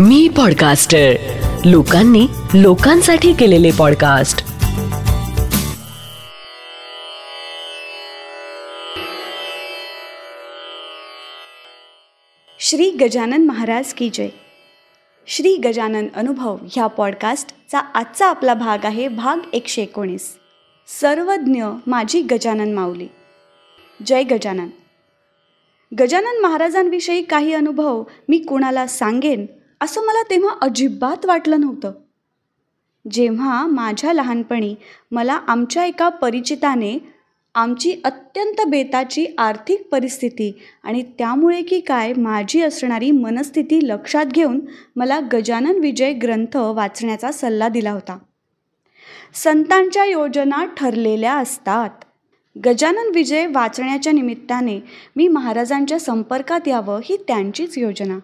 मी podcaster लोकांनी लोकांसाठी केलेले पॉडकास्ट श्री गजानन महाराज की जय. श्री गजानन अनुभव ह्या पॉडकास्टचा आजचा आपला भाग आहे भाग एकशे एकोणीस. सर्वज्ञ माझी गजानन माऊली. जय गजानन. गजानन महाराजांविषयी काही अनुभव मी कुणाला सांगेन? असं मला तेव्हा अजिबात वाटलं नव्हतं. जेव्हा माझ्या लहानपणी मला आमच्या एका परिचिताने आमची अत्यंत बेताची आर्थिक परिस्थिती आणि त्यामुळे की काय माझी असणारी मनस्थिती लक्षात घेऊन मला गजानन विजय ग्रंथ वाचण्याचा सल्ला दिला होता. संतांच्या योजना ठरलेल्या असतात. गजानन विजय वाचण्याच्या निमित्ताने मी महाराजांच्या संपर्कात यावं ही त्यांचीच योजना.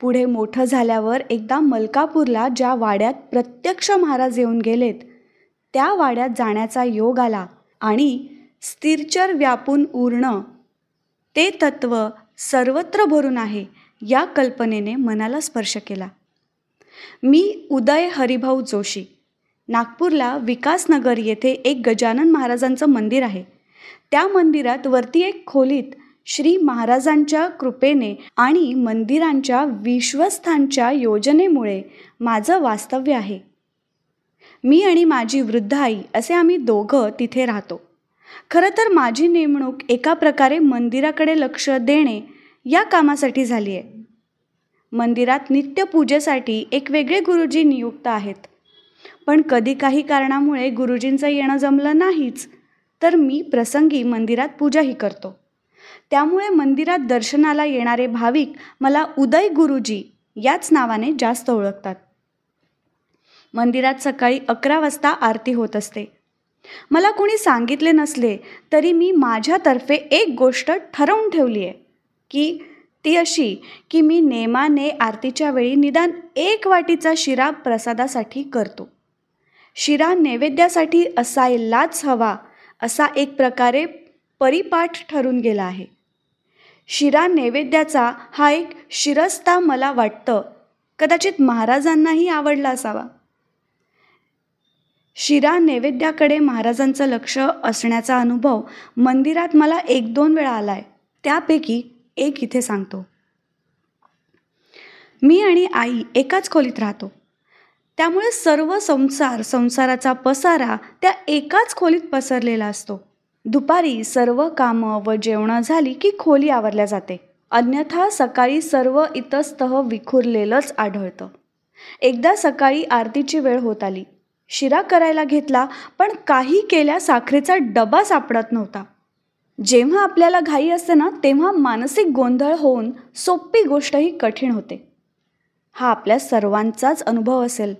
पुढे मोठं झाल्यावर एकदा मलकापूरला ज्या वाड्यात प्रत्यक्ष महाराज येऊन गेलेत त्या वाड्यात जाण्याचा योग आला आणि स्थिरचर व्यापून उरणं ते तत्व सर्वत्र भरून आहे या कल्पनेने मनाला स्पर्श केला. मी उदय हरिभाऊ जोशी नागपूरला विकासनगर येथे एक गजानन महाराजांचं मंदिर आहे. त्या मंदिरात वरती एक खोलीत श्री महाराजांच्या कृपेने आणि मंदिरांच्या विश्वस्थांच्या योजनेमुळे माझं वास्तव्य आहे. मी आणि माझी वृद्ध आई असे आम्ही दोघं तिथे राहतो. खरं तर माझी नेमणूक एका प्रकारे मंदिराकडे लक्ष देणे या कामासाठी झाली आहे. मंदिरात नित्यपूजेसाठी एक वेगळे गुरुजी नियुक्त आहेत. पण कधी काही कारणामुळे गुरुजींचं येणं जमलं नाहीच तर मी प्रसंगी मंदिरात पूजाही करतो. त्यामुळे मंदिरात दर्शनाला येणारे भाविक मला उदय गुरुजी याच नावाने जास्त ओळखतात. मंदिरात सकाळी अकरा वाजता आरती होत असते. मला कोणी सांगितले नसले तरी मी माझ्यातर्फे एक गोष्ट ठरवून ठेवली आहे की ती अशी की मी नेमाने आरतीच्या वेळी निदान एक वाटीचा शिरा प्रसादासाठी करतो. शिरा नैवेद्यासाठी असायलाच हवा असा एक प्रकारे परिपाठ ठरून गेला आहे. शिरा नैवेद्याचा हा एक शिरस्ता मला वाटतं. कदाचित महाराजांनाही आवडला असावा. शिरा नैवेद्याकडे महाराजांचं लक्ष असण्याचा अनुभव मंदिरात मला एक दोन वेळा आला आहे त्यापैकी एक इथे सांगतो. मी आणि आई एकाच खोलीत राहतो. त्यामुळे सर्व संसार संसाराचा पसारा त्या एकाच खोलीत पसरलेला असतो. दुपारी सर्व कामं व जेवणं झाली की खोली आवरल्या जाते. अन्यथा सकाळी सर्व इतस्तः विखुरलेलंच आढळतं. एकदा सकाळी आरतीची वेळ होत आली. शिरा करायला घेतला पण काही केल्या साखरेचा डबा सापडत नव्हता. जेव्हा आपल्याला घाई असते ना तेव्हा मानसिक गोंधळ होऊन सोपी गोष्टही कठीण होते. हा आपल्या सर्वांचाच अनुभव असेल.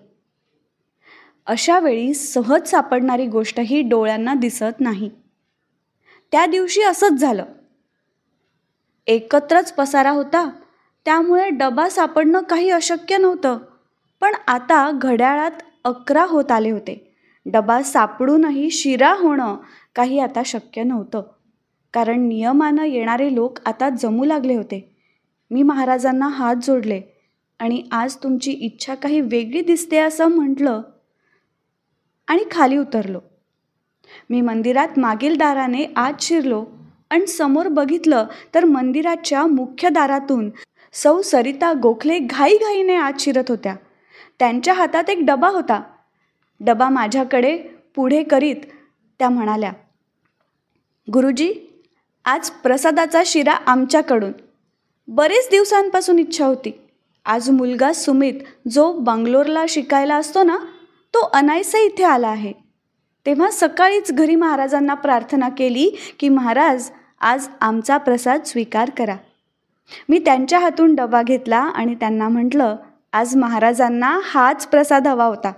अशा वेळी सहज सापडणारी गोष्टही डोळ्यांना दिसत नाही. त्या दिवशी असंच झालं. एकत्रच पसारा होता. त्यामुळे डबा सापडणं काही अशक्य नव्हतं. पण आता घड्याळात अकरा होत आले होते. डबा सापडूनही शिरा होणं काही आता शक्य नव्हतं. कारण नियमानं येणारे लोक आता जमू लागले होते. मी महाराजांना हात जोडले. आणि आज तुमची इच्छा काही वेगळी दिसते असं म्हटलं आणि खाली उतरलो. मी मंदिरात मागील दाराने आत शिरलो आणि समोर बघितलं तर मंदिराच्या मुख्य दारातून सौ सरिता गोखले घाईघाईने आत शिरत होत्या. त्यांच्या हातात एक डबा होता. डबा माझ्याकडे पुढे करीत त्या म्हणाल्या गुरुजी आज प्रसादाचा शिरा आमच्याकडून. बरेच दिवसांपासून इच्छा होती. आज मुलगा सुमित जो बंगलोरला शिकायला असतो ना तो अनायसा इथे आला आहे. तेव्हा सकाळीच घरी महाराजांना प्रार्थना केली की महाराज आज आमचा प्रसाद स्वीकार करा. मी त्यांच्या हातून डबा घेतला आणि त्यांना म्हटलं आज महाराजांना हाच प्रसाद हवा होता.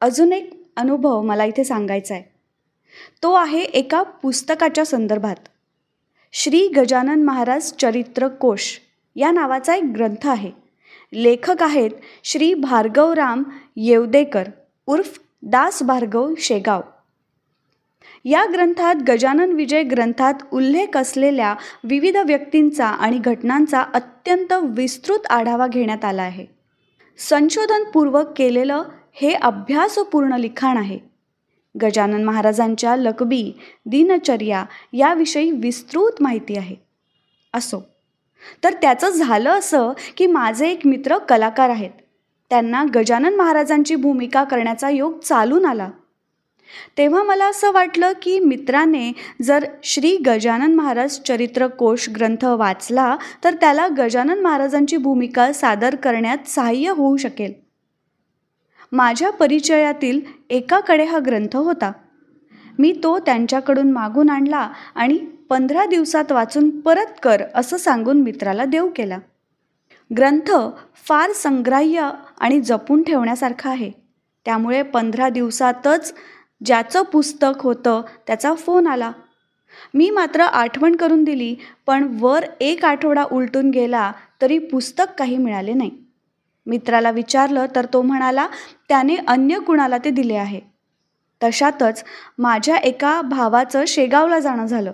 अजून एक अनुभव मला इथे सांगायचा आहे. तो आहे एका पुस्तकाच्या संदर्भात. श्री गजानन महाराज चरित्र कोश या नावाचा एक ग्रंथ आहे. लेखक आहेत श्री भार्गवराम येवदेकर उर्फ दास भार्गव शेगाव. या ग्रंथात गजानन विजय ग्रंथात उल्लेख असलेल्या विविध व्यक्तींचा आणि घटनांचा अत्यंत विस्तृत आढावा घेण्यात आला आहे. संशोधनपूर्वक केलेलं हे अभ्यासपूर्ण लिखाण आहे. गजानन महाराजांच्या लकबी दिनचर्या याविषयी विस्तृत माहिती आहे. असो. तर त्याचं झालं असं की माझे एक मित्र कलाकार आहेत. त्यांना गजानन महाराजांची भूमिका करण्याचा योग चालून आला. तेव्हा मला असं वाटलं की मित्राने जर श्री गजानन महाराज चरित्र कोश ग्रंथ वाचला तर त्याला गजानन महाराजांची भूमिका सादर करण्यात सहाय्य होऊ शकेल. माझ्या परिचयातील एकाकडे हा ग्रंथ होता. मी तो त्यांच्याकडून मागून आणला आणि पंधरा दिवसात वाचून परत कर असं सांगून मित्राला देऊ केला. ग्रंथ फार संग्राह्य आणि जपून ठेवण्यासारखा आहे. त्यामुळे पंधरा दिवसातच ज्याचं पुस्तक होतं त्याचा फोन आला. मी मात्र आठवण करून दिली पण वर एक आठवडा उलटून गेला तरी पुस्तक काही मिळाले नाही. मित्राला विचारलं तर तो म्हणाला त्याने अन्य कुणाला ते दिले आहे? तशातच माझ्या एका भावाचं शेगावला जाणं झालं.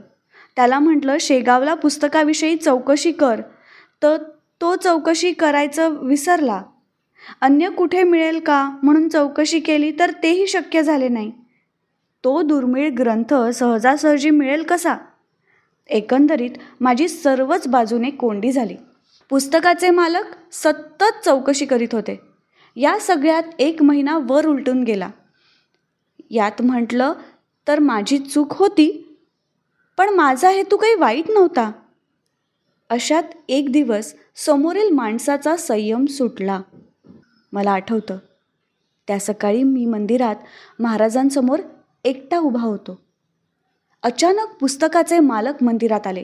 त्याला म्हटलं शेगावला पुस्तकाविषयी चौकशी कर. तर तो चौकशी करायचं विसरला. अन्य कुठे मिळेल का म्हणून चौकशी केली तर तेही शक्य झाले नाही. तो दुर्मिळ ग्रंथ सहजासहजी मिळेल कसा? एकंदरीत माझी सर्वच बाजूने कोंडी झाली. पुस्तकाचे मालक सतत चौकशी करीत होते. या सगळ्यात एक महिना वर उलटून गेला. यात म्हटलं तर माझी चूक होती? पण माझा हेतू काही वाईट नव्हता. अशात एक दिवस समोरील माणसाचा संयम सुटला. मला आठवतं त्या सकाळी मी मंदिरात महाराजांसमोर एकटा उभा होतो. अचानक पुस्तकाचे मालक मंदिरात आले.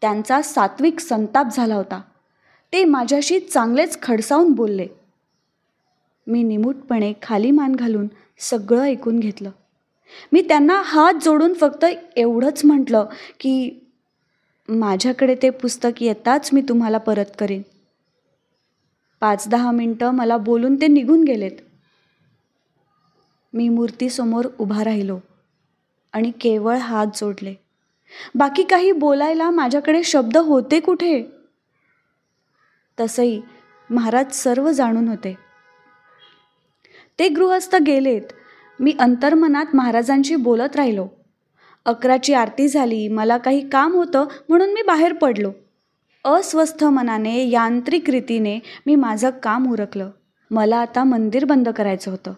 त्यांचा सात्विक संताप झाला होता. ते माझ्याशी चांगलेच खडसावून बोलले. मी निमूटपणे खाली मान घालून सगळं ऐकून घेतलं. मी त्यांना हात जोडून फक्त एवढंच म्हटलं की माझ्याकडे ते पुस्तक येताच मी तुम्हाला परत करेन. पाच दहा मिनटं मला बोलून ते निघून गेलेत. मी मूर्तीसमोर उभा राहिलो आणि केवळ हात जोडले. बाकी काही बोलायला माझ्याकडे शब्द होते कुठे? तसंही महाराज सर्व जाणून होते. ते गृहस्थ गेलेत. मी अंतर्मनात महाराजांशी बोलत राहिलो. अकराची आरती झाली मला काही काम होतं म्हणून मी बाहेर पडलो. अस्वस्थ मनाने यांत्रिक रीतीने मी माझं काम उरकलं. मला आता मंदिर बंद करायचं होतं.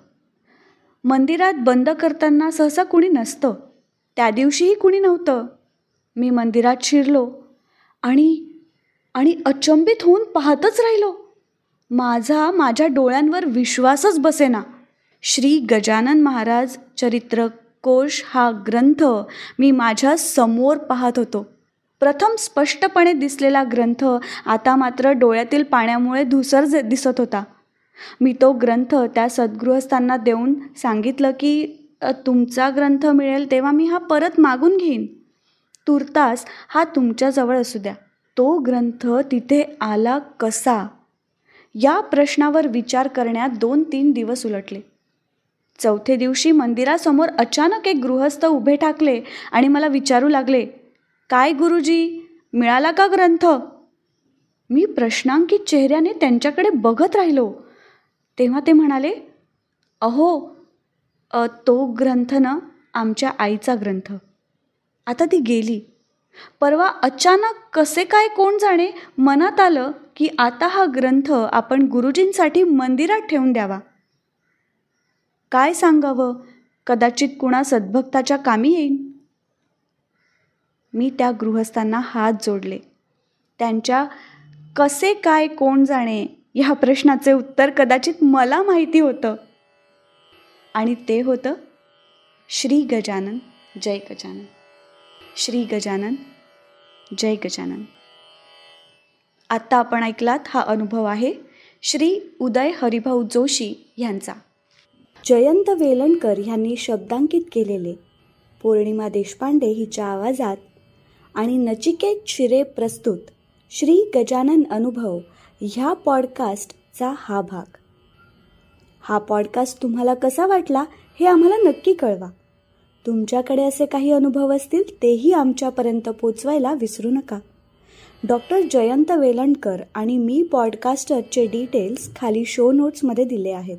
मंदिरात बंद करताना सहसा कुणी नसतं. त्या दिवशीही कुणी नव्हतं. मी मंदिरात शिरलो आणि आणि अचंबित होऊन पाहतच राहिलो. माझा माझ्या डोळ्यांवर विश्वासच बसेना. श्री गजानन महाराज चरित्र कोश हा ग्रंथ मी माझ्यासमोर पाहत होतो. प्रथम स्पष्टपणे दिसलेला ग्रंथ आता मात्र डोळ्यातील पाण्यामुळे धुसर दिसत होता. मी तो ग्रंथ त्या सद्गृहस्थांना देऊन सांगितलं की तुमचा ग्रंथ मिळेल तेव्हा मी हा परत मागून घेईन. तुर्तास हा तुमच्याजवळ असू द्या. तो ग्रंथ तिथे आला कसा? या प्रश्नावर विचार करण्यात दोन तीन दिवस उलटले. चौथे दिवशी मंदिरासमोर अचानक एक गृहस्थ उभे ठाकले आणि मला विचारू लागले काय गुरुजी मिळाला का ग्रंथ? मी प्रश्नांकित चेहऱ्याने त्यांच्याकडे बघत राहिलो. तेव्हा ते म्हणाले अहो तो ग्रंथ ना आमच्या आईचा ग्रंथ. आता ती गेली. परवा अचानक कसे काय कोण जाणे मनात आलं की आता हा ग्रंथ आपण गुरुजींसाठी मंदिरात ठेवून द्यावा. काय सांगावं? कदाचित कुणा सद्भक्ताच्या कामी येईन. मी त्या गृहस्थांना हात जोडले. त्यांच्या कसे काय कोण जाणे ह्या प्रश्नाचे उत्तर कदाचित मला माहिती होतं. आणि ते होतं श्री गजानन जय गजानन. श्री गजानन जय गजानन. आत्ता आपण ऐकलात हा अनुभव आहे श्री उदय हरिभाऊ जोशी यांचा. जयंत वेलणकर यांनी शब्दांकित केलेले. पौर्णिमा देशपांडे हिच्या आवाजात आणि नचिकेत शिरे प्रस्तुत श्री गजानन अनुभव ह्या पॉडकास्टचा हा भाग. हा पॉडकास्ट तुम्हाला कसा वाटला हे आम्हाला नक्की कळवा. तुमच्याकडे असे काही अनुभव असतील तेही आमच्यापर्यंत पोचवायला विसरू नका. डॉक्टर जयंत वेलणकर आणि मी पॉडकास्टरचे डिटेल्स खाली शो नोट्समध्ये दिले आहेत.